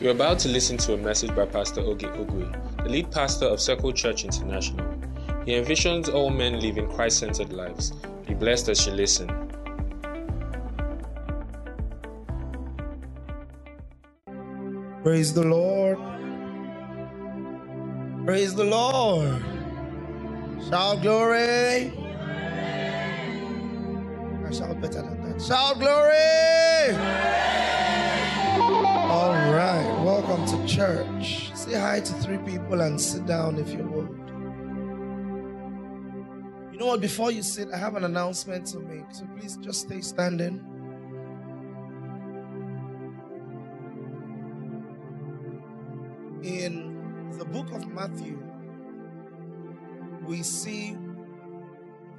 You're about to listen to a message by Pastor Oge Ogwe, the lead pastor of Circle Church International. He envisions all men living Christ centered lives. Be blessed as you listen. Praise the Lord. Praise the Lord. Shout glory. I shout better than that. Shout glory. Welcome to church. Say hi to three people and sit down if you would. You know what? Before you sit, I have an announcement to make. So please just stay standing. in the book of Matthew, we see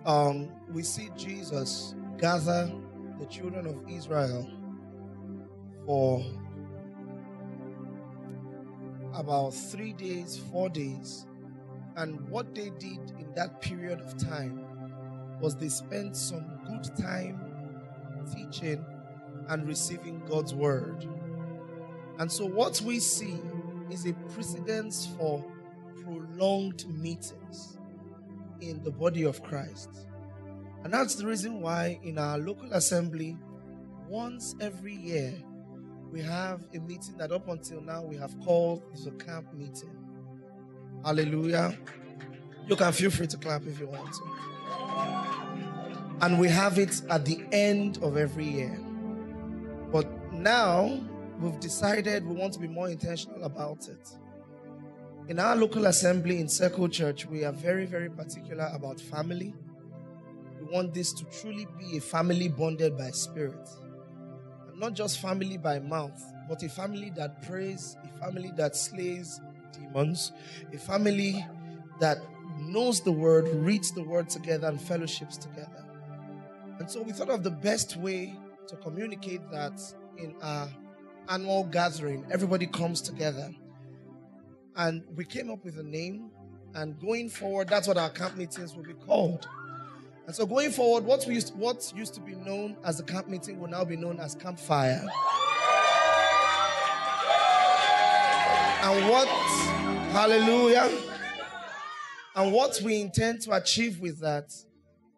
um, we see Jesus gather the children of Israel for about three days, four days. And what they did in that period of time was they spent some good time teaching and receiving God's word. And so, what we see is a precedence for prolonged meetings in the body of Christ. And that's the reason why in our local assembly, once every year, we have a meeting that up until now we have called the camp meeting. Hallelujah. You can feel free to clap if you want to. And we have it at the end of every year. But now we've decided we want to be more intentional about it. In our local assembly in Circle Church, we are very, very particular about family. We want this to truly be a family bonded by spirit. Not just family by mouth, but a family that prays, a family that slays demons, a family that knows the word, reads the word together, and fellowships together. And so we thought of the best way to communicate that in our annual gathering. Everybody comes together. And we came up with a name. And going forward, that's what our camp meetings will be called. And so going forward, what we used what used to be known as a camp meeting will now be known as campfire. And what hallelujah. And what we intend to achieve with that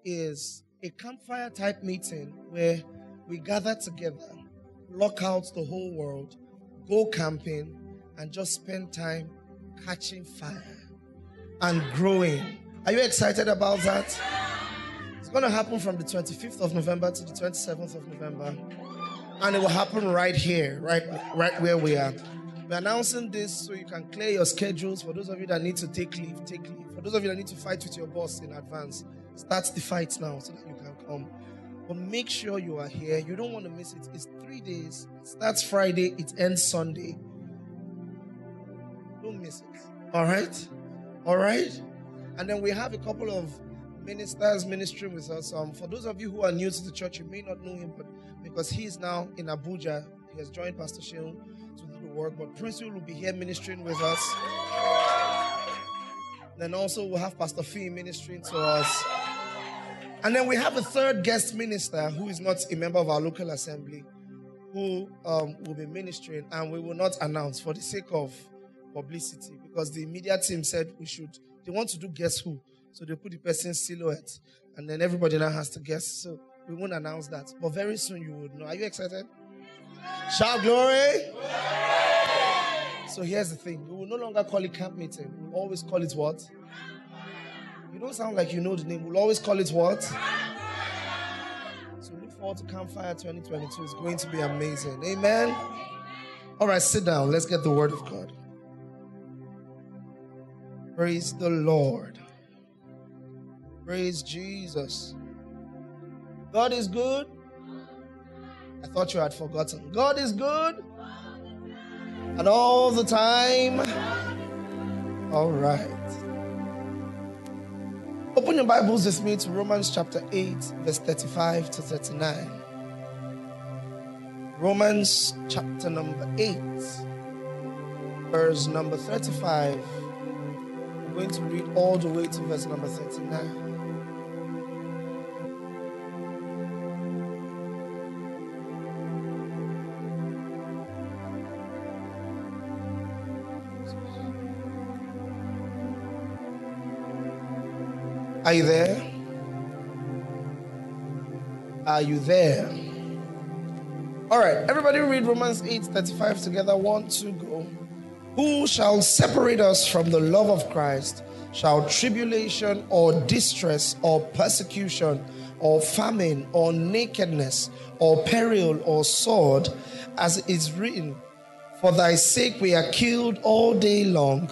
is a campfire type meeting where we gather together lock out the whole world, go camping, and just spend time catching fire and growing. Are you excited about that? Going to happen from the 25th of November to the 27th of November. And it will happen right here, right, right where we are. We're announcing this so you can clear your schedules. For those of you that need to take leave, take leave. For those of you that need to fight with your boss in advance, start the fight now so that you can come. But make sure you are here. You don't want to miss it. It's three days. It starts Friday, it ends Sunday. Don't miss it. All right? All right? And then we have a couple of ministers ministering with us. Um, for those of you who are new to the church, you may not know him, but because he is now in Abuja, he has joined Pastor Sheon to do the work. But Prince will be here ministering with us. Then also we'll have Pastor Fee ministering to us. And then we have a third guest minister who is not a member of our local assembly who um, will be ministering, and we will not announce for the sake of publicity because the media team said we should. They want to do guess who, so they put the person's silhouette, and then everybody now has to guess. So we won't announce that, but very soon you would know. Are you excited? Shout glory! So here's the thing: we will no longer call it camp meeting. We'll always call it what? You don't sound like you know the name. We'll always call it what? So look forward to Campfire 2022. It's going to be amazing. Amen. All right, sit down. Let's get the word of God. Praise the Lord. Praise Jesus. God is good. I thought you had forgotten. God is good. And all the time. All right. Open your Bibles with me to Romans chapter 8, verse 35 to 39. Romans chapter number 8, verse number 35. I'm going to read all the way to verse number 39. Are you there? Are you there? All right, everybody read Romans 8 35 together. One, two, go. Who shall separate us from the love of Christ? Shall tribulation or distress or persecution or famine or nakedness or peril or sword, as it is written, For thy sake we are killed all day long,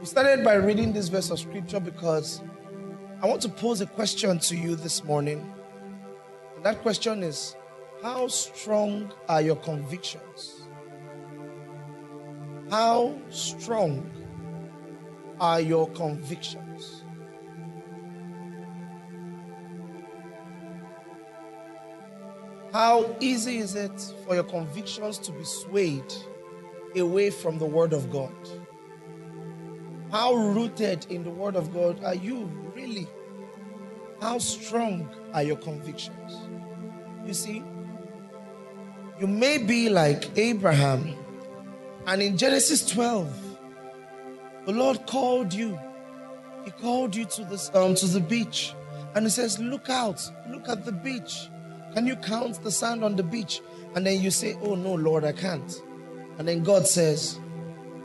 We started by reading this verse of scripture because I want to pose a question to you this morning. And that question is How strong are your convictions? How strong are your convictions? How easy is it for your convictions to be swayed away from the Word of God? How rooted in the Word of God are you really? How strong are your convictions? You see, you may be like Abraham and in Genesis 12, the Lord called you. He called you to this um, to the beach. And he says, Look out, look at the beach. Can you count the sand on the beach? And then you say, Oh no, Lord, I can't. And then God says,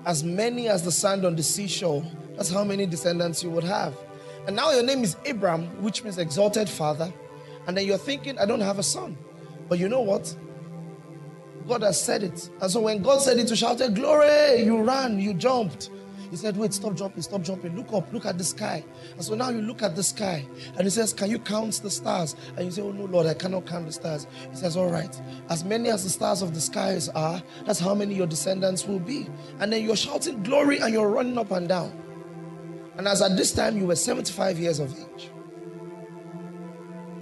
As many as the sand on the seashore, that's how many descendants you would have. And now your name is Abram, which means exalted father. And then you're thinking, I don't have a son. But you know what? God has said it. And so when God said it, you shouted, Glory! You ran, you jumped. He said, Wait, stop jumping, stop jumping. Look up, look at the sky. And so now you look at the sky and he says, Can you count the stars? And you say, Oh no, Lord, I cannot count the stars. He says, All right, as many as the stars of the skies are, that's how many your descendants will be. And then you're shouting glory and you're running up and down. And as at this time you were 75 years of age.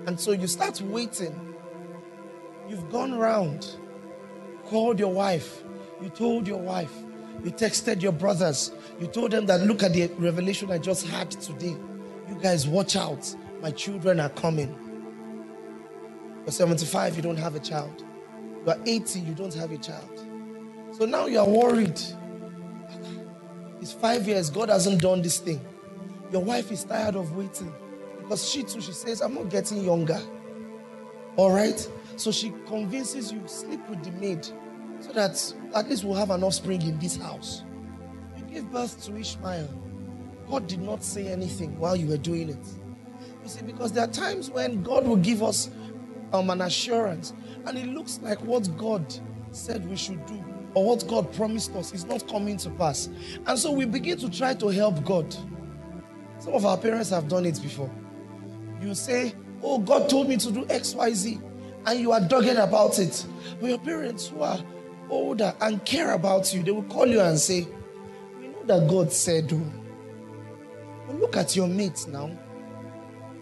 And so you start waiting. You've gone round called your wife, you told your wife, you texted your brothers, you told them that look at the revelation I just had today. You guys, watch out. My children are coming. You're 75, you don't have a child. You're 80, you don't have a child. So now you're worried. It's five years, God hasn't done this thing. Your wife is tired of waiting because she too, she says, I'm not getting younger. All right? So she convinces you, sleep with the maid so that at least we'll have an offspring in this house. You gave birth to Ishmael. God did not say anything while you were doing it. You see, because there are times when God will give us um, an assurance, and it looks like what God said we should do or what God promised us is not coming to pass. And so we begin to try to help God. Some of our parents have done it before. You say, Oh, God told me to do X, Y, Z and you are dogged about it. But your parents who are older and care about you, they will call you and say, We know that God said. But look at your mates now.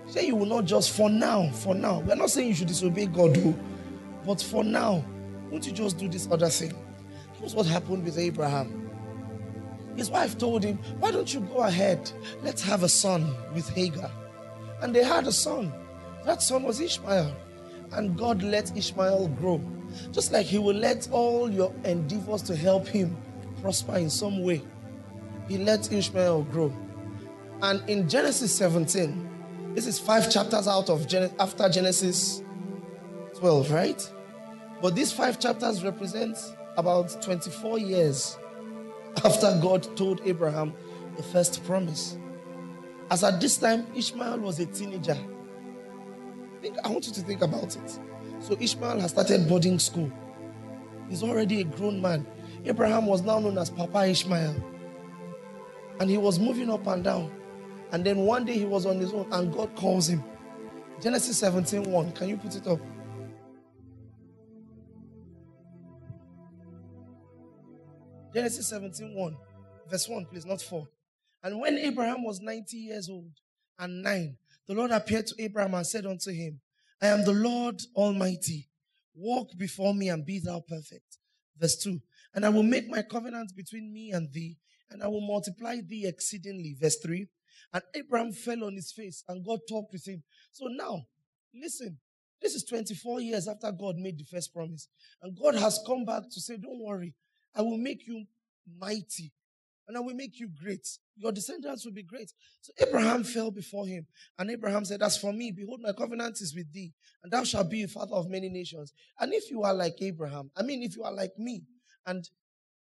Say you will not just for now, for now. We're not saying you should disobey God, but for now, won't you just do this other thing? Here's what happened with Abraham. His wife told him, Why don't you go ahead? Let's have a son with Hagar. And they had a son. That son was Ishmael. And God let Ishmael grow. Just like He will let all your endeavors to help him prosper in some way. He let Ishmael grow. And in Genesis 17, this is five chapters out of Gen- after Genesis 12, right? But these five chapters represent about 24 years after God told Abraham the first promise. As at this time, Ishmael was a teenager. Think, I want you to think about it. So Ishmael has started boarding school. He's already a grown man. Abraham was now known as Papa Ishmael. And he was moving up and down. And then one day he was on his own and God calls him. Genesis 17 1. Can you put it up? Genesis 17 1. Verse 1, please, not 4. And when Abraham was 90 years old and nine, the Lord appeared to Abraham and said unto him, I am the Lord Almighty. Walk before me and be thou perfect. Verse 2. And I will make my covenant between me and thee, and I will multiply thee exceedingly. Verse 3. And Abraham fell on his face, and God talked with him. So now, listen, this is 24 years after God made the first promise. And God has come back to say, Don't worry, I will make you mighty and I will make you great. Your descendants will be great. So Abraham fell before him. And Abraham said, As for me, behold, my covenant is with thee, and thou shalt be a father of many nations. And if you are like Abraham, I mean, if you are like me, and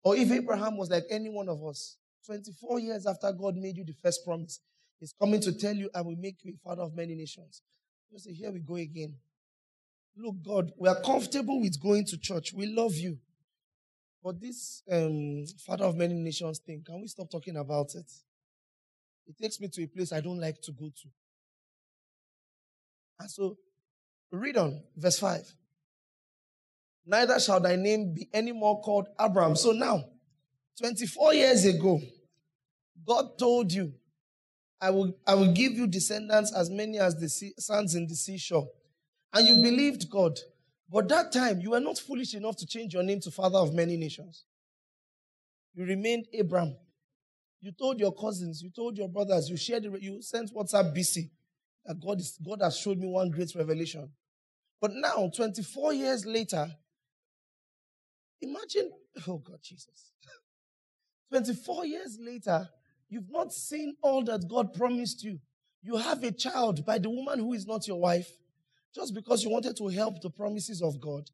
or if Abraham was like any one of us, 24 years after God made you the first promise, he's coming to tell you, I will make you a father of many nations. You say, Here we go again. Look, God, we are comfortable with going to church. We love you. But this um, father of many nations thing, can we stop talking about it? It takes me to a place I don't like to go to. And so, read on, verse 5. Neither shall thy name be any more called Abram. So now, 24 years ago, God told you, I will, I will give you descendants as many as the sea, sands in the seashore. And you believed God. But that time, you were not foolish enough to change your name to father of many nations. You remained Abram. You told your cousins, you told your brothers, you shared, you sent WhatsApp BC that God, is, God has showed me one great revelation. But now, 24 years later, imagine, oh God, Jesus. 24 years later, you've not seen all that God promised you. You have a child by the woman who is not your wife just because you wanted to help the promises of God.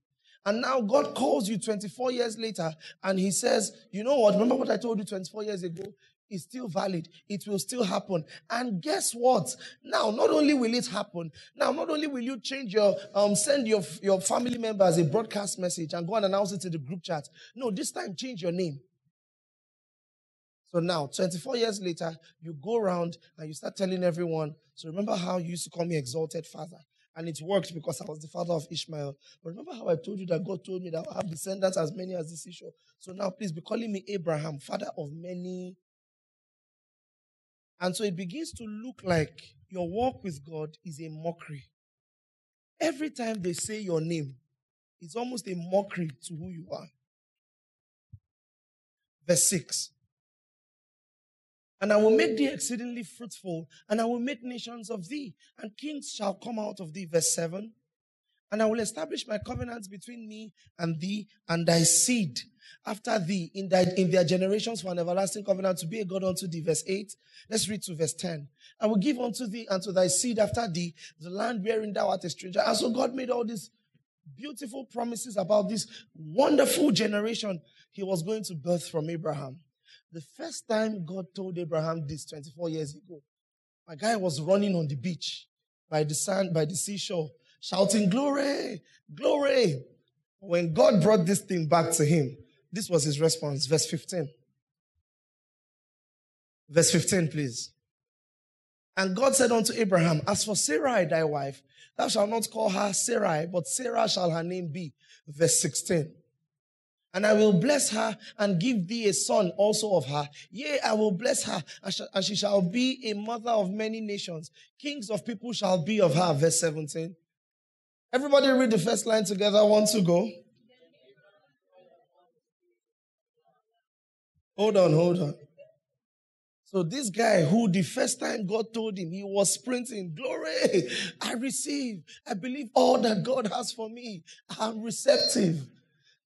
And now God calls you 24 years later and he says, you know what? Remember what I told you 24 years ago? It's still valid. It will still happen. And guess what? Now, not only will it happen, now, not only will you change your, um, send your, your family members a broadcast message and go and announce it to the group chat. No, this time change your name. So now, 24 years later, you go around and you start telling everyone. So remember how you used to call me exalted father? And it worked because I was the father of Ishmael. But remember how I told you that God told me that I have descendants as many as this issue. So now please be calling me Abraham, father of many. And so it begins to look like your walk with God is a mockery. Every time they say your name, it's almost a mockery to who you are. Verse 6 and I will make thee exceedingly fruitful, and I will make nations of thee, and kings shall come out of thee. Verse 7. And I will establish my covenants between me and thee and thy seed after thee in, thy, in their generations for an everlasting covenant to be a God unto thee. Verse 8. Let's read to verse 10. I will give unto thee and to thy seed after thee the land wherein thou art a stranger. And so God made all these beautiful promises about this wonderful generation he was going to birth from Abraham. The first time God told Abraham this 24 years ago, my guy was running on the beach by the sand, by the seashore, shouting, Glory, glory. When God brought this thing back to him, this was his response. Verse 15. Verse 15, please. And God said unto Abraham, As for Sarai, thy wife, thou shalt not call her Sarai, but Sarah shall her name be. Verse 16. And I will bless her and give thee a son also of her. Yea, I will bless her and she shall be a mother of many nations. Kings of people shall be of her. Verse 17. Everybody read the first line together. One to go. Hold on, hold on. So this guy who the first time God told him, he was sprinting, glory, I receive. I believe all that God has for me. I'm receptive.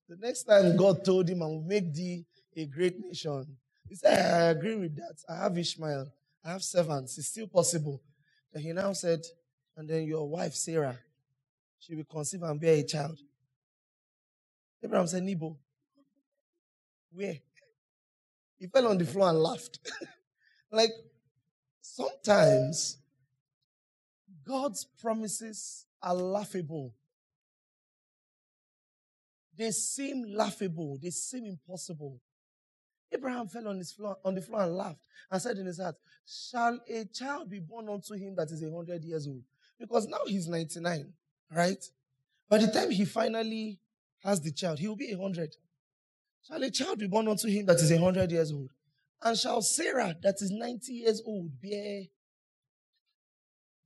The next time God told him, I will make thee a great nation, he said, I agree with that. I have Ishmael, I have servants. It's still possible. Then he now said, and then your wife, Sarah, she will conceive and bear a child. Abraham said, Nibo, where? He fell on the floor and laughed. like, sometimes God's promises are laughable. They seem laughable. They seem impossible. Abraham fell on, his floor, on the floor and laughed and said in his heart, Shall a child be born unto him that is a hundred years old? Because now he's 99, right? By the time he finally has the child, he will be a hundred. Shall a child be born unto him that is a hundred years old? And shall Sarah, that is 90 years old, bear?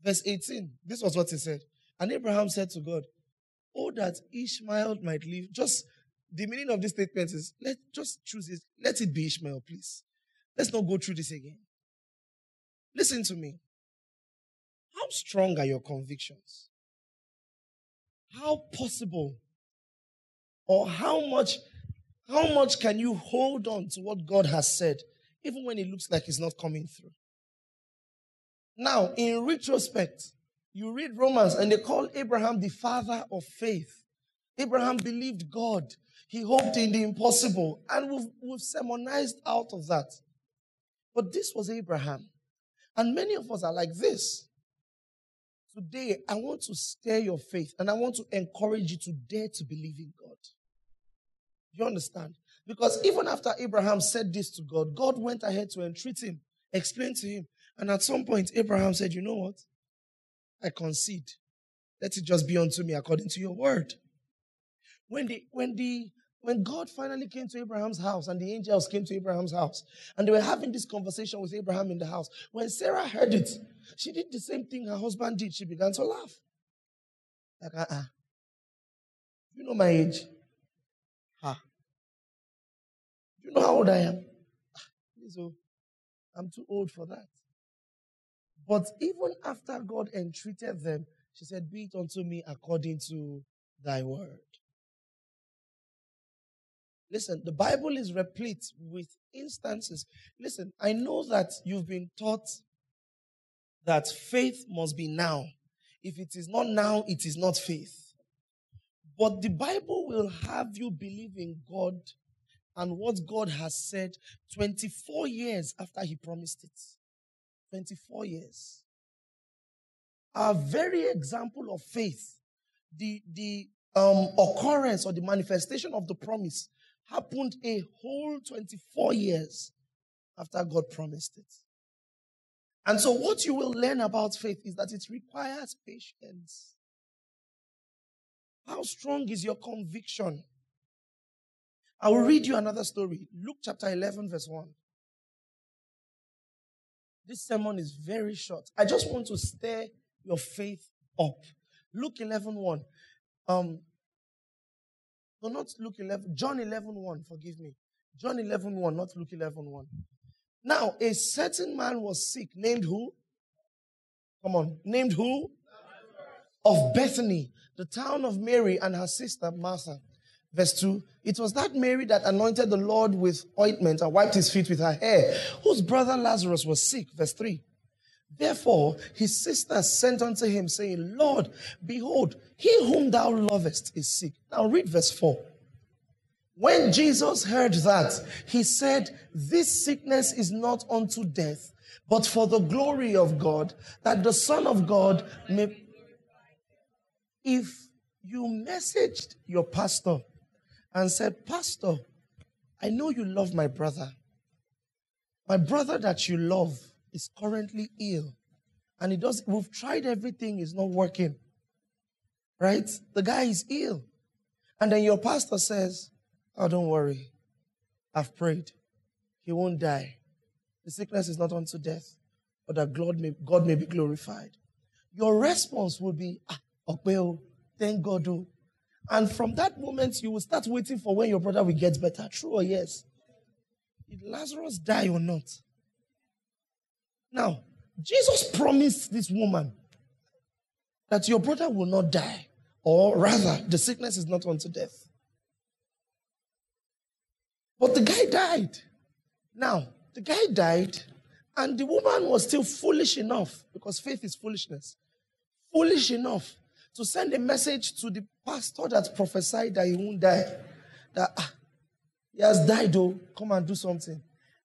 Verse 18. This was what he said. And Abraham said to God, Oh, that Ishmael might live. Just the meaning of this statement is let just choose it. Let it be Ishmael, please. Let's not go through this again. Listen to me. How strong are your convictions? How possible or how much how much can you hold on to what God has said even when it looks like it's not coming through? Now, in retrospect, you read Romans and they call Abraham the father of faith. Abraham believed God. He hoped in the impossible. And we've, we've sermonized out of that. But this was Abraham. And many of us are like this. Today, I want to stir your faith and I want to encourage you to dare to believe in God. You understand? Because even after Abraham said this to God, God went ahead to entreat him, explain to him. And at some point, Abraham said, You know what? I concede. Let it just be unto me according to your word. When the when the when God finally came to Abraham's house and the angels came to Abraham's house and they were having this conversation with Abraham in the house, when Sarah heard it, she did the same thing her husband did. She began to laugh. Like, uh uh-uh. uh You know my age? Ha. Do you know how old I am? So ah, I'm too old for that. But even after God entreated them, she said, Be it unto me according to thy word. Listen, the Bible is replete with instances. Listen, I know that you've been taught that faith must be now. If it is not now, it is not faith. But the Bible will have you believe in God and what God has said 24 years after He promised it. 24 years. Our very example of faith, the, the um, occurrence or the manifestation of the promise happened a whole 24 years after God promised it. And so, what you will learn about faith is that it requires patience. How strong is your conviction? I will read you another story. Luke chapter 11, verse 1. This sermon is very short. I just want to stir your faith up. Luke 11 1. Um, no, not Luke 11, John 11 1, forgive me. John 11 1, not Luke 11 1. Now, a certain man was sick, named who? Come on, named who? Of Bethany, the town of Mary and her sister Martha. Verse 2 It was that Mary that anointed the Lord with ointment and wiped his feet with her hair, whose brother Lazarus was sick. Verse 3 Therefore his sisters sent unto him, saying, Lord, behold, he whom thou lovest is sick. Now read verse 4. When Jesus heard that, he said, This sickness is not unto death, but for the glory of God, that the Son of God may. If you messaged your pastor and said, Pastor, I know you love my brother. My brother that you love is currently ill. And he does we've tried everything, it's not working. Right? The guy is ill. And then your pastor says, Oh, don't worry. I've prayed. He won't die. The sickness is not unto death, but that God may, God may be glorified. Your response will be, ah, okay, thank God. Oh. And from that moment, you will start waiting for when your brother will get better. True or yes? Did Lazarus die or not? Now, Jesus promised this woman that your brother will not die, or rather, the sickness is not unto death. But the guy died. Now, the guy died, and the woman was still foolish enough, because faith is foolishness, foolish enough to send a message to the pastor that prophesied that he won't die. That ah, he has died, though, come and do something.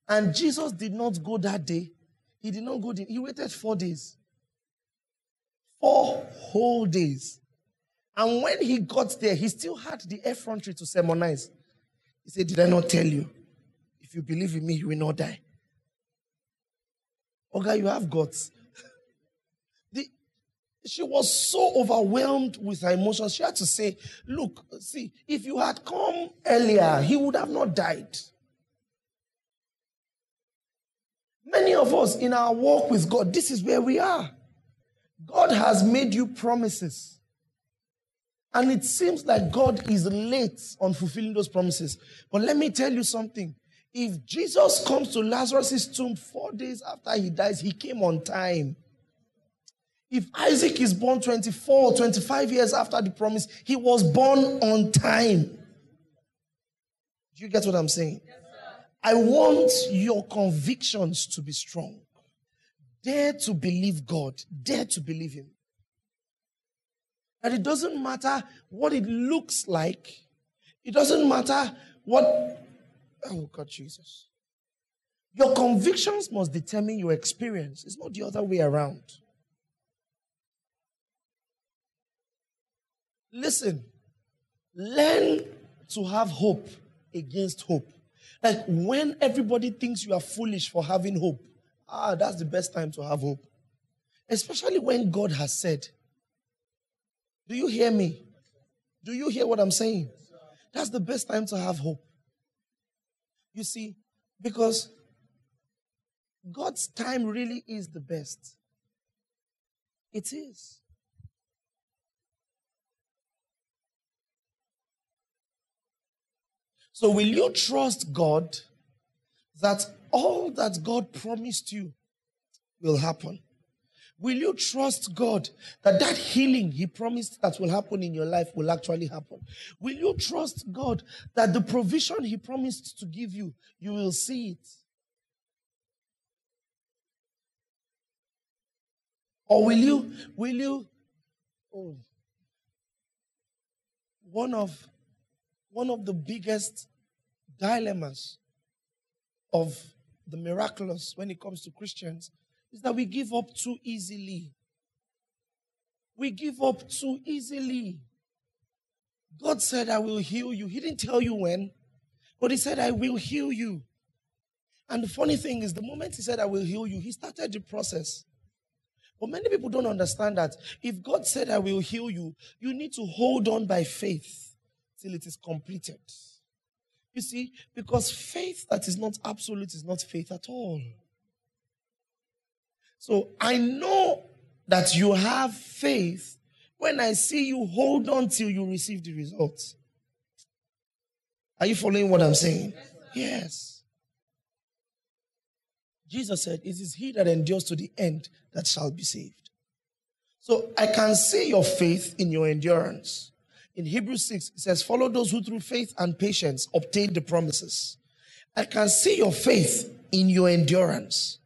And Jesus did not go that day. He did not go there. He waited four days. Four whole days. And when he got there, he still had the effrontery to sermonize. He said, Did I not tell you? If you believe in me, you will not die. Okay, you have guts. She was so overwhelmed with her emotions. She had to say, Look, see, if you had come earlier, he would have not died. Many of us in our walk with God, this is where we are. God has made you promises. And it seems like God is late on fulfilling those promises. But let me tell you something. If Jesus comes to Lazarus' tomb four days after he dies, he came on time. If Isaac is born 24, 25 years after the promise, he was born on time. Do you get what I'm saying? Yes, I want your convictions to be strong. Dare to believe God. Dare to believe Him. And it doesn't matter what it looks like. It doesn't matter what. Oh, God, Jesus. Your convictions must determine your experience. It's not the other way around. Listen, learn to have hope against hope. Like when everybody thinks you are foolish for having hope, ah, that's the best time to have hope. Especially when God has said, Do you hear me? Do you hear what I'm saying? That's the best time to have hope. You see, because God's time really is the best. It is. So, will you trust God that all that God promised you will happen? Will you trust God that that healing He promised that will happen in your life will actually happen? Will you trust God that the provision He promised to give you, you will see it? Or will you, will you, oh, one of one of the biggest dilemmas of the miraculous when it comes to Christians is that we give up too easily. We give up too easily. God said, I will heal you. He didn't tell you when, but He said, I will heal you. And the funny thing is, the moment He said, I will heal you, He started the process. But many people don't understand that if God said, I will heal you, you need to hold on by faith till it is completed. You see, because faith that is not absolute is not faith at all. So I know that you have faith when I see you hold on till you receive the results. Are you following what I'm saying? Yes. Jesus said, It is he that endures to the end that shall be saved. So I can see your faith in your endurance. In Hebrews 6, it says, Follow those who through faith and patience obtain the promises. I can see your faith in your endurance.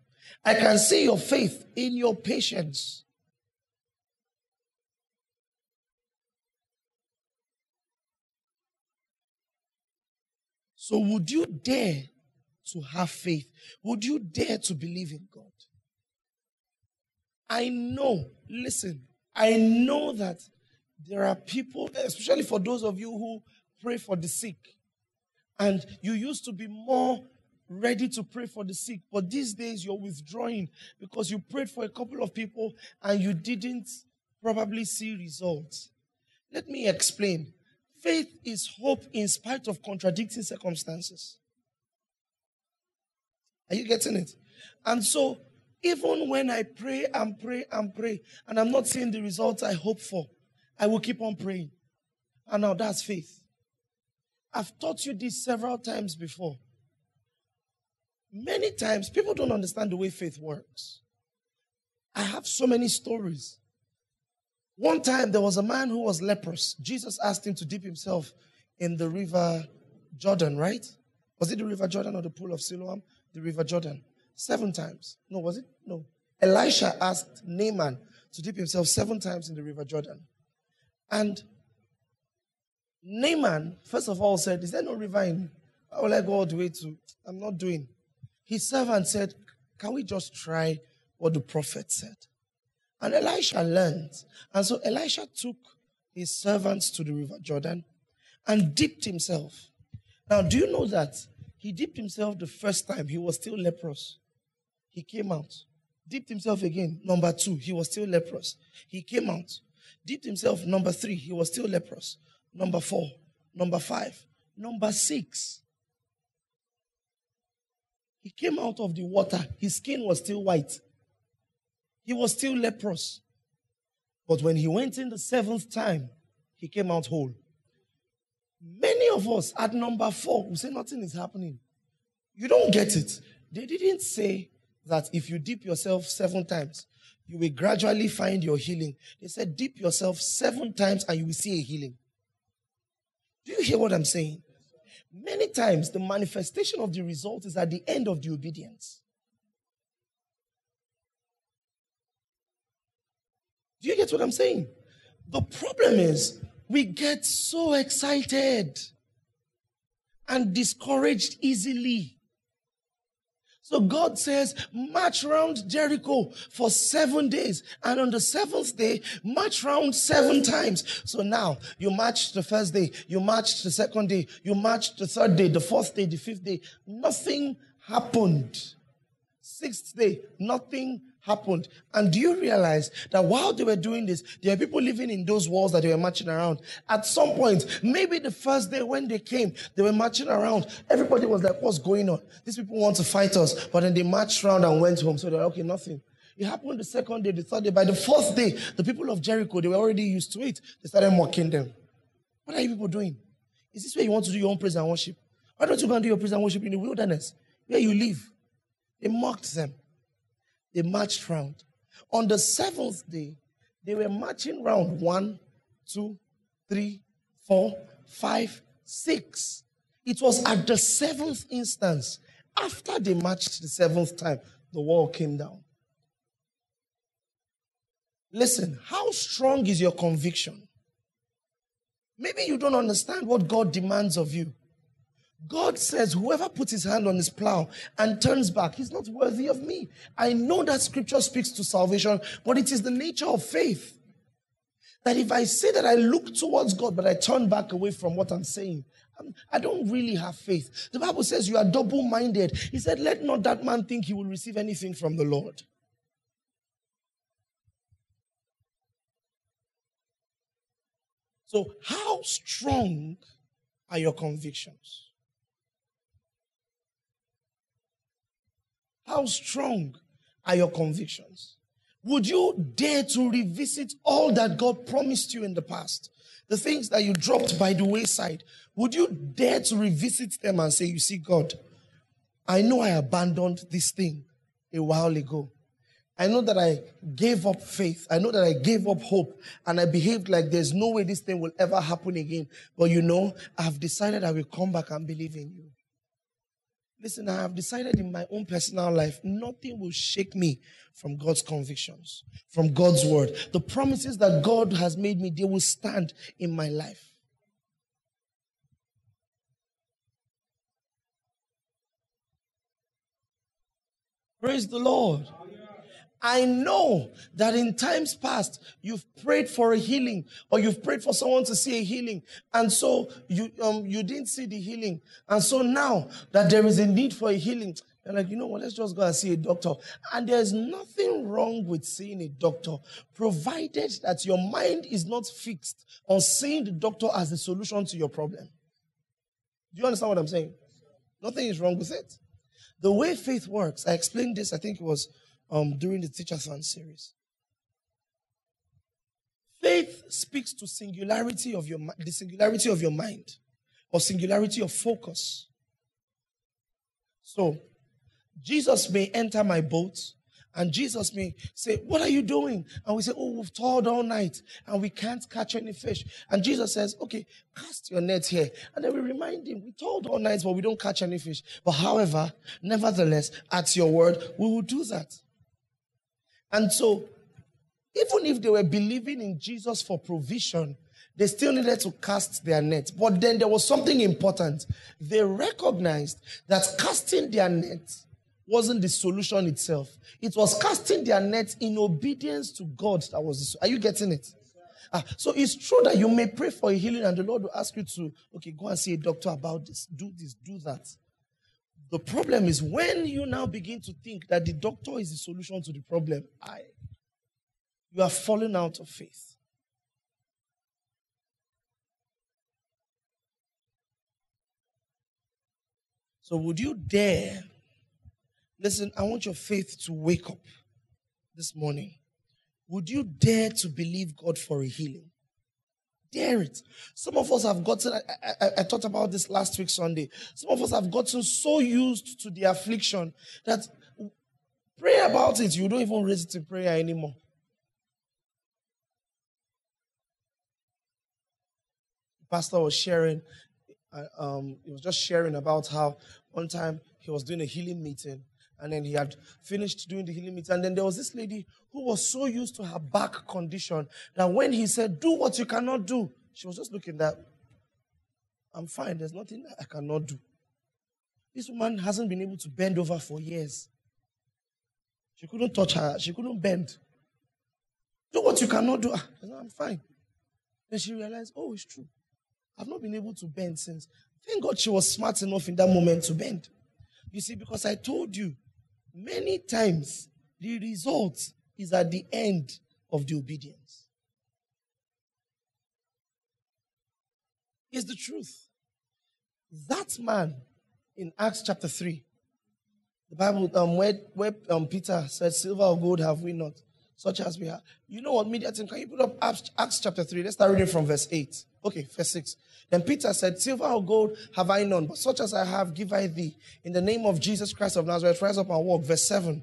I can see your faith in your patience. So, would you dare to have faith? Would you dare to believe in God? I know, listen, I know that there are people, especially for those of you who pray for the sick, and you used to be more ready to pray for the sick, but these days you're withdrawing because you prayed for a couple of people and you didn't probably see results. Let me explain. Faith is hope in spite of contradicting circumstances. Are you getting it? And so, even when I pray and pray and pray, and I'm not seeing the results I hope for, I will keep on praying. And now that's faith. I've taught you this several times before. Many times, people don't understand the way faith works. I have so many stories. One time, there was a man who was leprous. Jesus asked him to dip himself in the river Jordan, right? Was it the river Jordan or the pool of Siloam? The river Jordan. Seven times. No, was it? No. Elisha asked Naaman to dip himself seven times in the river Jordan. And Naaman, first of all, said, Is there no river in? Will I go all the way to? I'm not doing. His servant said, Can we just try what the prophet said? And Elisha learned. And so Elisha took his servants to the river Jordan and dipped himself. Now, do you know that he dipped himself the first time? He was still leprous. He came out. Dipped himself again. Number two, he was still leprous. He came out dipped himself. Number three, he was still leprous. Number four, number five, number six. He came out of the water. His skin was still white. He was still leprous. But when he went in the seventh time, he came out whole. Many of us at number four will say nothing is happening. You don't get it. They didn't say that if you dip yourself seven times, you will gradually find your healing. They said, dip yourself seven times and you will see a healing. Do you hear what I'm saying? Many times, the manifestation of the result is at the end of the obedience. Do you get what I'm saying? The problem is we get so excited and discouraged easily. So God says, march round Jericho for seven days. And on the seventh day, march round seven times. So now you march the first day, you march the second day, you march the third day, the fourth day, the fifth day. Nothing happened. Sixth day, nothing happened. And do you realize that while they were doing this, there were people living in those walls that they were marching around. At some point, maybe the first day when they came, they were marching around. Everybody was like, what's going on? These people want to fight us. But then they marched around and went home. So they're like, okay, nothing. It happened the second day, the third day. By the fourth day, the people of Jericho, they were already used to it. They started mocking them. What are you people doing? Is this where you want to do your own praise and worship? Why don't you go and do your praise and worship in the wilderness where you live? They mocked them. They marched round. On the seventh day, they were marching round one, two, three, four, five, six. It was at the seventh instance, after they marched the seventh time, the wall came down. Listen, how strong is your conviction? Maybe you don't understand what God demands of you. God says, Whoever puts his hand on his plow and turns back, he's not worthy of me. I know that scripture speaks to salvation, but it is the nature of faith. That if I say that I look towards God, but I turn back away from what I'm saying, I don't really have faith. The Bible says you are double minded. He said, Let not that man think he will receive anything from the Lord. So, how strong are your convictions? How strong are your convictions? Would you dare to revisit all that God promised you in the past? The things that you dropped by the wayside. Would you dare to revisit them and say, You see, God, I know I abandoned this thing a while ago. I know that I gave up faith. I know that I gave up hope and I behaved like there's no way this thing will ever happen again. But you know, I've decided I will come back and believe in you. Listen, I have decided in my own personal life, nothing will shake me from God's convictions, from God's word. The promises that God has made me, they will stand in my life. Praise the Lord. I know that in times past, you've prayed for a healing or you've prayed for someone to see a healing. And so you, um, you didn't see the healing. And so now that there is a need for a healing, you're like, you know what, let's just go and see a doctor. And there's nothing wrong with seeing a doctor, provided that your mind is not fixed on seeing the doctor as the solution to your problem. Do you understand what I'm saying? Nothing is wrong with it. The way faith works, I explained this, I think it was um, during the Teacher's series. Faith speaks to singularity of your the singularity of your mind or singularity of focus. So, Jesus may enter my boat and Jesus may say, What are you doing? And we say, Oh, we've toiled all night and we can't catch any fish. And Jesus says, Okay, cast your net here. And then we remind him, We toiled all night, but we don't catch any fish. But however, nevertheless, at your word, we will do that. And so, even if they were believing in Jesus for provision, they still needed to cast their net. But then there was something important. They recognized that casting their net wasn't the solution itself. It was casting their net in obedience to God that was the, Are you getting it? Ah, so it's true that you may pray for a healing and the Lord will ask you to, okay, go and see a doctor about this, do this, do that. The problem is when you now begin to think that the doctor is the solution to the problem, I, you are falling out of faith. So, would you dare? Listen, I want your faith to wake up this morning. would you dare to believe God for a healing? Dare it. Some of us have gotten, I, I, I, talked about this last week, Sunday. Some of us have gotten so used to the affliction that pray about it. You don't even raise it in prayer anymore. pastor was sharing, uh, um, he was just sharing about how one time he was doing a healing meeting and then he had finished doing the healing meeting. And then there was this lady who was so used to her back condition that when he said, Do what you cannot do, she was just looking that I'm fine, there's nothing I cannot do. This woman hasn't been able to bend over for years. She couldn't touch her, she couldn't bend. Do what you cannot do. Ah, I'm fine. Then she realized, oh, it's true. I've not been able to bend since. Thank God she was smart enough in that moment to bend. You see, because I told you many times the result is at the end of the obedience. It's the truth. That man in Acts chapter 3, the Bible, um, where, where um, Peter said, Silver or gold have we not, such as we have. You know what, media team, can you put up Acts, Acts chapter 3? Let's start reading from verse 8. Okay, verse 6. Then Peter said, Silver or gold have I none, but such as I have give I thee. In the name of Jesus Christ of Nazareth, rise up and walk. Verse 7.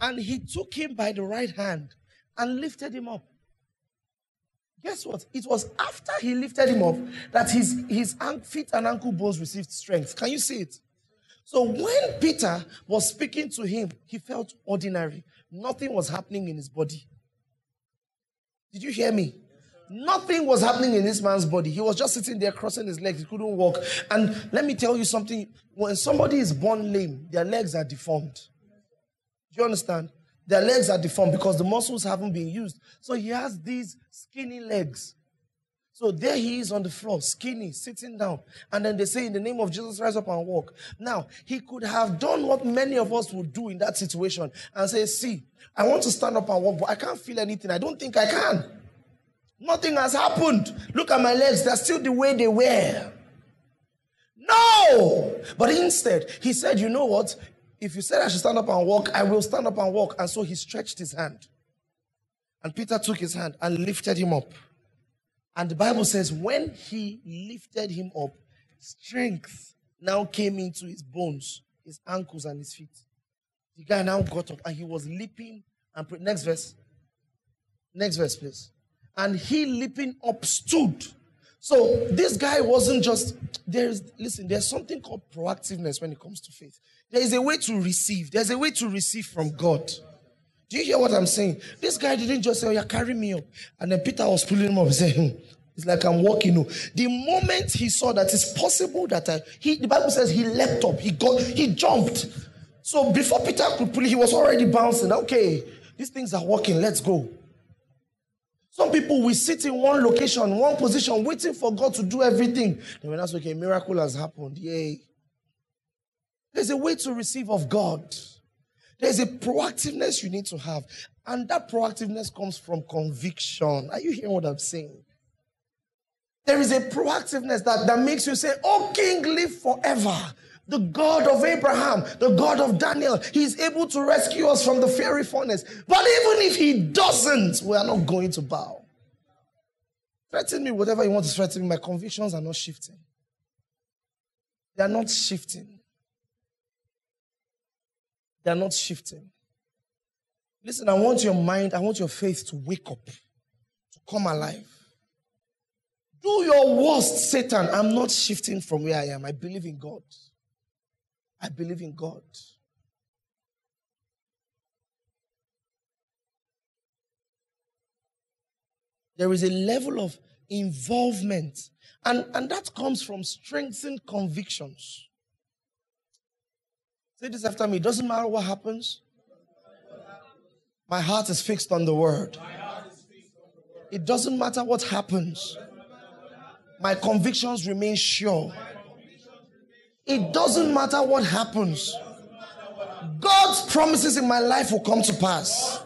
And he took him by the right hand and lifted him up. Guess what? It was after he lifted him up that his, his feet and ankle bones received strength. Can you see it? So when Peter was speaking to him, he felt ordinary. Nothing was happening in his body. Did you hear me? Nothing was happening in this man's body. He was just sitting there crossing his legs. He couldn't walk. And let me tell you something. When somebody is born lame, their legs are deformed. Do you understand? Their legs are deformed because the muscles haven't been used. So he has these skinny legs. So there he is on the floor, skinny, sitting down. And then they say, In the name of Jesus, rise up and walk. Now, he could have done what many of us would do in that situation and say, See, I want to stand up and walk, but I can't feel anything. I don't think I can. Nothing has happened. Look at my legs, they're still the way they were. No! But instead, he said, You know what? If you said I should stand up and walk, I will stand up and walk. And so he stretched his hand. And Peter took his hand and lifted him up. And the Bible says, when he lifted him up, strength now came into his bones, his ankles, and his feet. The guy now got up and he was leaping. And next verse. Next verse, please and he leaping up stood. So this guy wasn't just there's listen, there's something called proactiveness when it comes to faith. There is a way to receive, there's a way to receive from God. Do you hear what I'm saying? This guy didn't just say, Oh, yeah, carry me up. And then Peter was pulling him up, saying, It's like I'm walking. The moment he saw that it's possible that I, he, the Bible says he leapt up, he got, he jumped. So before Peter could pull, he was already bouncing. Okay, these things are working, let's go. Some people will sit in one location, one position, waiting for God to do everything. And when that's okay, miracle has happened. Yay. There's a way to receive of God. There's a proactiveness you need to have. And that proactiveness comes from conviction. Are you hearing what I'm saying? There is a proactiveness that, that makes you say, Oh, King, live forever. The God of Abraham, the God of Daniel, He's able to rescue us from the fiery furnace. But even if He doesn't, we are not going to bow. Threaten me, whatever you want to threaten me, my convictions are not shifting. They are not shifting. They are not shifting. Listen, I want your mind, I want your faith to wake up, to come alive. Do your worst, Satan. I'm not shifting from where I am. I believe in God. I believe in God. There is a level of involvement, and, and that comes from strengthened convictions. Say this after me. It doesn't matter what happens. My heart is fixed on the word. It doesn't matter what happens. My convictions remain sure. It doesn't matter what happens. God's promises in my life will come to pass.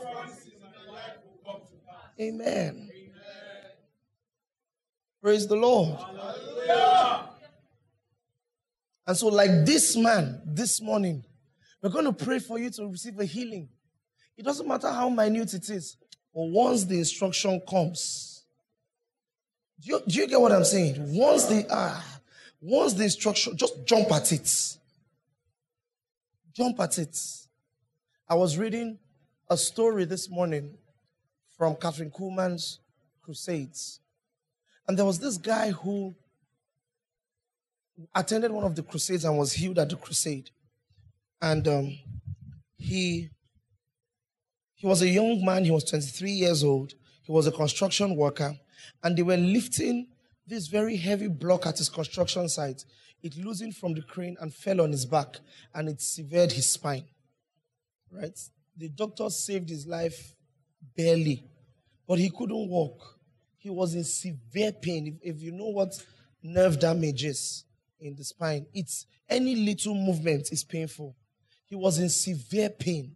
Amen. Praise the Lord. And so, like this man this morning, we're going to pray for you to receive a healing. It doesn't matter how minute it is. But once the instruction comes, do you, do you get what I'm saying? Once the ah, once the instruction, just jump at it. Jump at it. I was reading a story this morning from Kathryn Kuhlman's Crusades. And there was this guy who attended one of the crusades and was healed at the crusade. And um, he he was a young man, he was 23 years old, he was a construction worker, and they were lifting this very heavy block at his construction site. It loosened from the crane and fell on his back, and it severed his spine. Right? The doctor saved his life barely, but he couldn't walk. He was in severe pain. If, if you know what nerve damage is in the spine, it's any little movement is painful. He was in severe pain.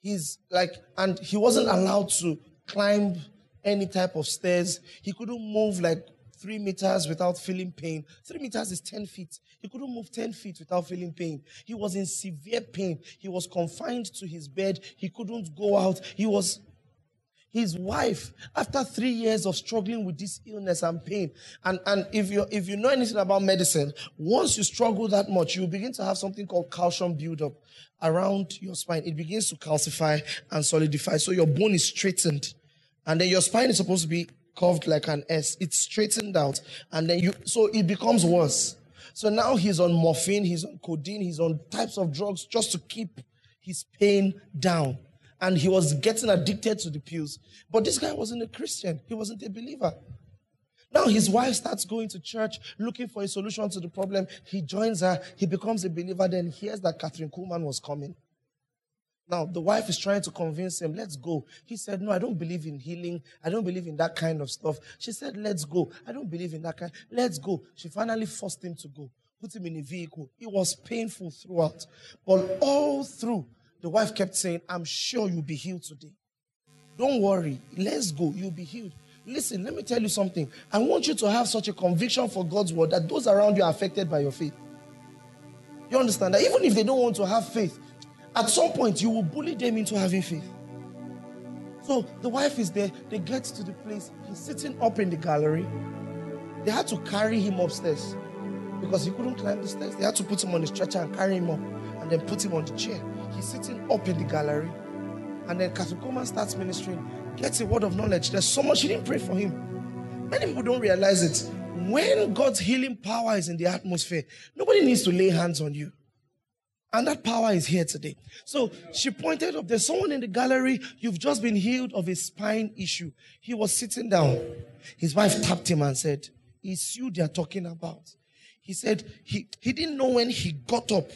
He's like, and he wasn't allowed to climb any type of stairs. He couldn't move like three meters without feeling pain. Three meters is 10 feet. He couldn't move 10 feet without feeling pain. He was in severe pain. He was confined to his bed. He couldn't go out. He was his wife after three years of struggling with this illness and pain and, and if you if you know anything about medicine once you struggle that much you begin to have something called calcium buildup around your spine. It begins to calcify and solidify. So your bone is straightened and then your spine is supposed to be curved like an s. It's straightened out and then you so it becomes worse. So now he's on morphine he's on codeine he's on types of drugs just to keep his pain down and he was getting addicted to the pills. But this guy wasn't a Christian, he wasn't a believer. Now his wife starts going to church looking for a solution to the problem. He joins her, he becomes a believer, then hears that Kathryn Kuhlman was coming. Now the wife is trying to convince him, let's go. He said, No, I don't believe in healing. I don't believe in that kind of stuff. She said, Let's go. I don't believe in that kind. Let's go. She finally forced him to go, put him in a vehicle. It was painful throughout. But all through, the wife kept saying, I'm sure you'll be healed today. Don't worry. Let's go. You'll be healed. Listen, let me tell you something. I want you to have such a conviction for God's word that those around you are affected by your faith. You understand that? Even if they don't want to have faith, at some point you will bully them into having faith. So the wife is there. They get to the place. He's sitting up in the gallery. They had to carry him upstairs because he couldn't climb the stairs. They had to put him on the stretcher and carry him up and then put him on the chair. He's sitting up in the gallery. And then Kathryn starts ministering, gets a word of knowledge. There's so much she didn't pray for him. Many people don't realize it. When God's healing power is in the atmosphere, nobody needs to lay hands on you. And that power is here today. So she pointed up, there's someone in the gallery, you've just been healed of a spine issue. He was sitting down. His wife tapped him and said, It's you they are talking about. He said he, he didn't know when he got up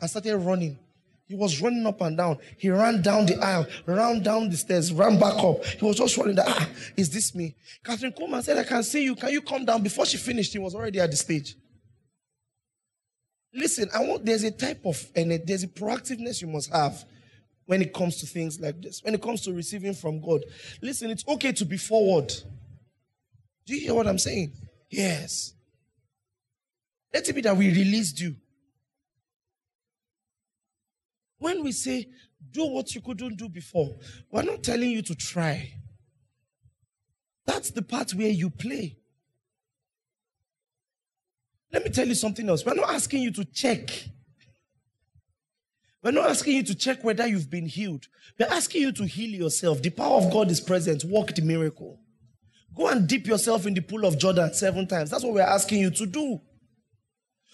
and started running. He was running up and down. He ran down the aisle, ran down the stairs, ran back up. He was just running. Ah, is this me? Kathryn Kuhlman said, I can see you. Can you come down? Before she finished, he was already at the stage. Listen, I want there's a type of and there's a proactiveness you must have when it comes to things like this. When it comes to receiving from God. Listen, it's okay to be forward. Do you hear what I'm saying? Yes. Let it be that we released you. When we say, do what you couldn't do before, we're not telling you to try. That's the part where you play. Let me tell you something else. We're not asking you to check. We're not asking you to check whether you've been healed. We're asking you to heal yourself. The power of God is present. Walk the miracle. Go and dip yourself in the pool of Jordan seven times. That's what we're asking you to do.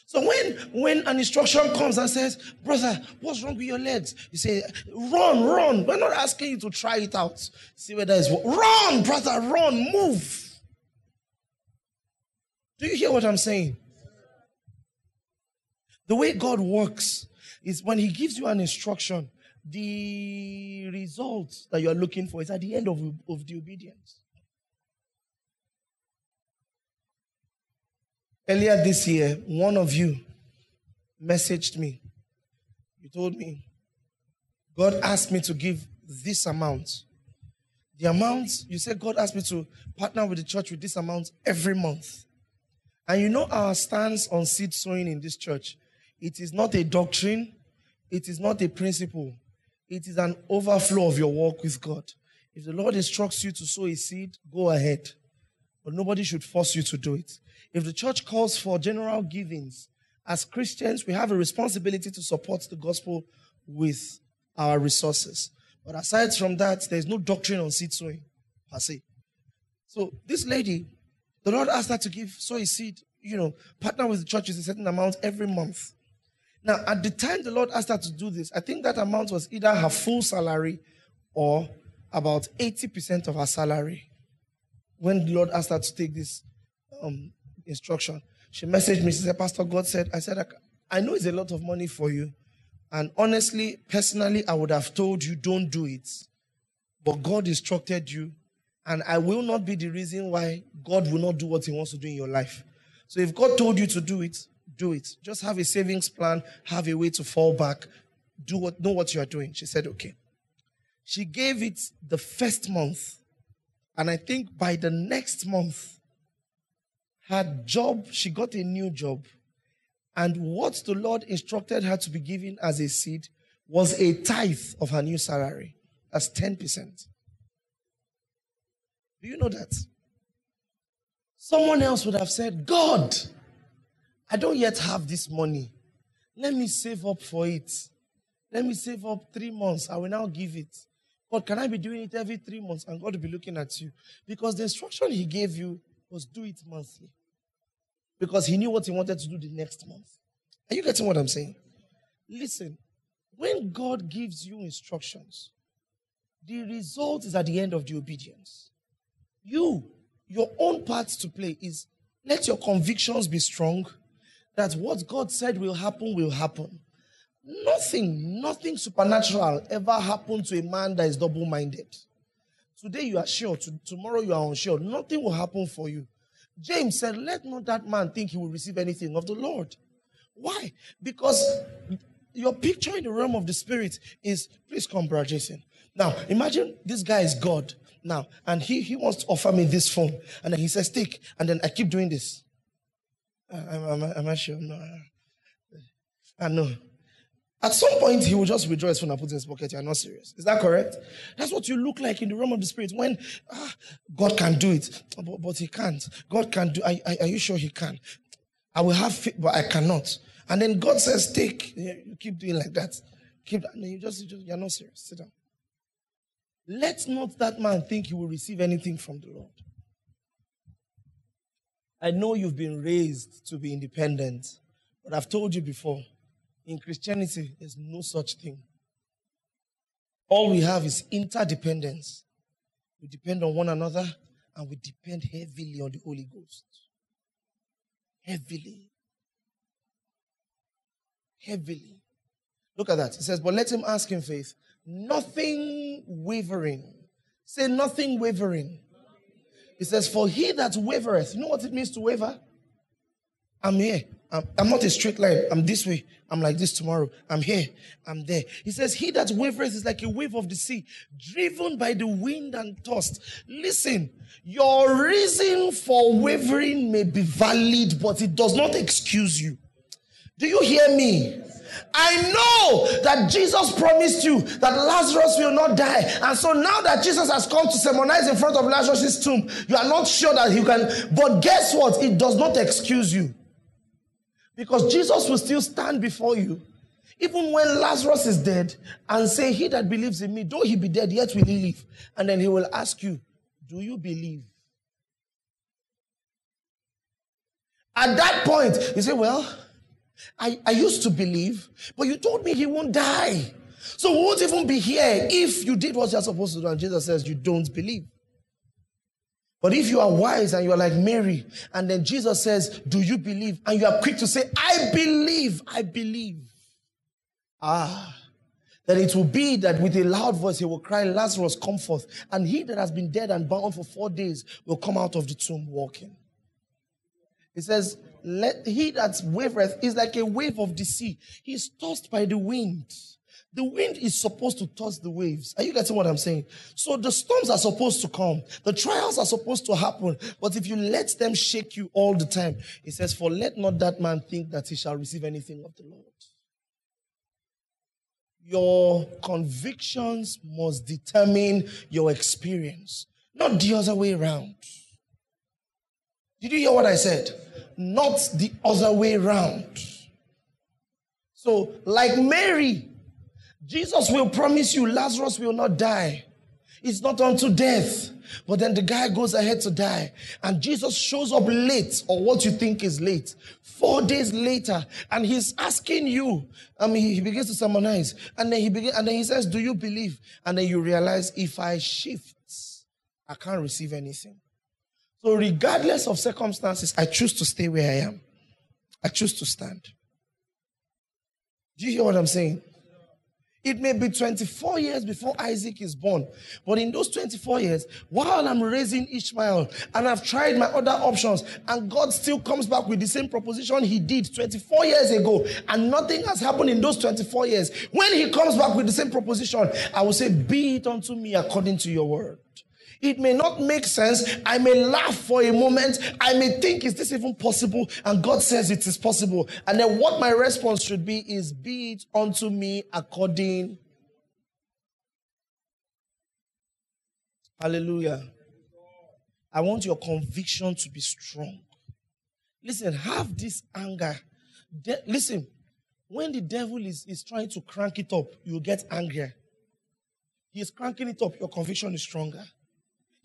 So when when an instruction comes and says, brother, what's wrong with your legs? You say, run, run. We're not asking you to try it out. See whether it's run, brother, run, move. Do you hear what I'm saying? The way God works is when He gives you an instruction, the result that you're looking for is at the end of, of the obedience. Earlier this year, one of you messaged me. You told me, God asked me to give this amount. The amount, you said God asked me to partner with the church with this amount every month. And you know our stance on seed sowing in this church. It is not a doctrine, it is not a principle, it is an overflow of your walk with God. If the Lord instructs you to sow a seed, go ahead. But nobody should force you to do it. If the church calls for general givings, as Christians, we have a responsibility to support the gospel with our resources. But aside from that, there's no doctrine on seed sowing per se. So this lady, the Lord asked her to give sow a seed, you know, partner with the church with a certain amount every month. Now, at the time the Lord asked her to do this, I think that amount was either her full salary or about 80% of her salary. When the Lord asked her to take this um, instruction, she messaged me. She said, Pastor, God said, I said, I know it's a lot of money for you. And honestly, personally, I would have told you, don't do it. But God instructed you. And I will not be the reason why God will not do what He wants to do in your life. So if God told you to do it, do it. Just have a savings plan, have a way to fall back, do what know what you are doing. She said, okay. She gave it the first month. And I think by the next month, her job, she got a new job. And what the Lord instructed her to be given as a seed was a tithe of her new salary. That's 10%. Do you know that? Someone else would have said, God, I don't yet have this money. Let me save up for it. Let me save up three months. I will now give it. God, can I be doing it every three months? And God will be looking at you. Because the instruction He gave you was do it monthly because he knew what he wanted to do the next month. Are you getting what I'm saying? Listen, when God gives you instructions, the result is at the end of the obedience. You, your own part to play is let your convictions be strong that what God said will happen will happen. Nothing, nothing supernatural ever happened to a man that is double minded. Today you are sure, to, tomorrow you are unsure. Nothing will happen for you. James said, Let not that man think he will receive anything of the Lord. Why? Because your picture in the realm of the spirit is, please come, brother Jason. Now, imagine this guy is God now, and he, he wants to offer me this phone. And then he says, Take. And then I keep doing this. Uh, I'm am, I sure? No. Uh, I know. At some point, he will just withdraw his phone and put it in his pocket. You're not serious. Is that correct? That's what you look like in the realm of the spirit. When ah, God can do it, but, but, he can't. God can do. Are, are, you sure he can? I will have faith, but I cannot. And then God says, "Take." You keep doing like that. Keep. And you just, you just you're not serious. Sit down. Let not that man think he will receive anything from the Lord. I know you've been raised to be independent, but I've told you before in Christianity, there's no such thing. All we have is interdependence. We depend on one another and we depend heavily on the Holy Ghost. Heavily. Heavily. Look at that. It says, But let him ask in faith, nothing wavering. Say nothing wavering. It says, For he that wavereth, you know what it means to waver? I'm here. I'm, I'm, not a straight line. I'm this way. I'm like this tomorrow. I'm here. I'm there. He says, He that wavereth is like a wave of the sea, driven by the wind and tossed. Listen, your reason for wavering may be valid, but it does not excuse you. Do you hear me? I know that Jesus promised you that Lazarus will not die. And so now that Jesus has come to sermonize in front of Lazarus' tomb, you are not sure that he can. But guess what? It does not excuse you. Because Jesus will still stand before you, even when Lazarus is dead, and say, He that believes in me, though he be dead, yet will he live. And then he will ask you, Do you believe? At that point, you say, Well, I, I used to believe, but you told me he won't die. So we won't even be here if you did what you're supposed to do. And Jesus says, You don't believe. But if you are wise and you are like Mary, and then Jesus says, Do you believe? And you are quick to say, I believe, I believe. Ah, then it will be that with a loud voice he will cry, Lazarus, come forth. And he that has been dead and bound for four days will come out of the tomb walking. He says, Let he that wavereth is like a wave of the sea. He is tossed by the wind. The wind is supposed to toss the waves. Are you getting what I'm saying? So the storms are supposed to come. The trials are supposed to happen. But if you let them shake you all the time, it says, For let not that man think that he shall receive anything of the Lord. Your convictions must determine your experience, not the other way around. Did you hear what I said? Not the other way around. So, like Mary, Jesus will promise you Lazarus will not die. It's not unto death. But then the guy goes ahead to die. And Jesus shows up late, or what you think is late, four days later. And he's asking you. Um, I mean, he begins to sermonize. And then he begin, and then he says, Do you believe? And then you realize if I shift, I can't receive anything. So, regardless of circumstances, I choose to stay where I am. I choose to stand. Do you hear what I'm saying? It may be 24 years before Isaac is born. But in those 24 years, while I'm raising Ishmael and I've tried my other options, and God still comes back with the same proposition he did 24 years ago, and nothing has happened in those 24 years. When he comes back with the same proposition, I will say, Be it unto me according to your word. It may not make sense. I may laugh for a moment. I may think, is this even possible? And God says it is possible. And then what my response should be is, be it unto me according. Hallelujah. I want your conviction to be strong. Listen, have this anger. De- listen, when the devil is, is trying to crank it up, you get angrier. He's cranking it up, your conviction is stronger.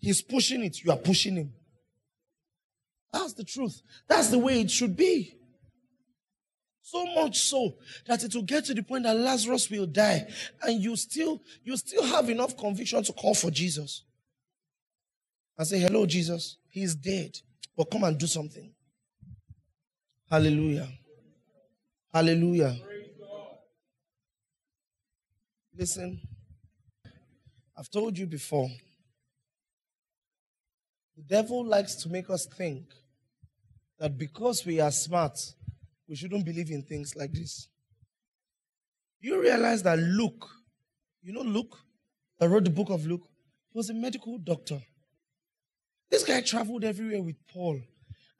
He's pushing it, you are pushing him. That's the truth. That's the way it should be. So much so that it will get to the point that Lazarus will die, and you still you still have enough conviction to call for Jesus and say, "Hello, Jesus. He's dead, but come and do something." Hallelujah. Hallelujah. Listen, I've told you before devil likes to make us think that because we are smart, we shouldn't believe in things like this. You realize that Luke, you know Luke, that wrote the book of Luke, he was a medical doctor. This guy traveled everywhere with Paul.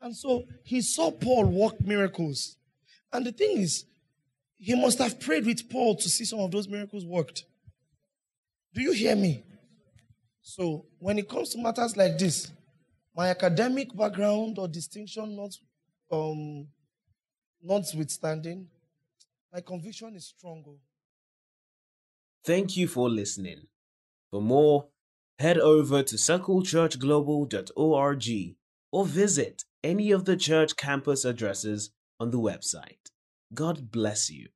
And so he saw Paul work miracles. And the thing is, he must have prayed with Paul to see some of those miracles worked. Do you hear me? So when it comes to matters like this, my academic background or distinction not um, notwithstanding, my conviction is strong. Oh. Thank you for listening. For more, head over to circlechurchglobal.org or visit any of the church campus addresses on the website. God bless you.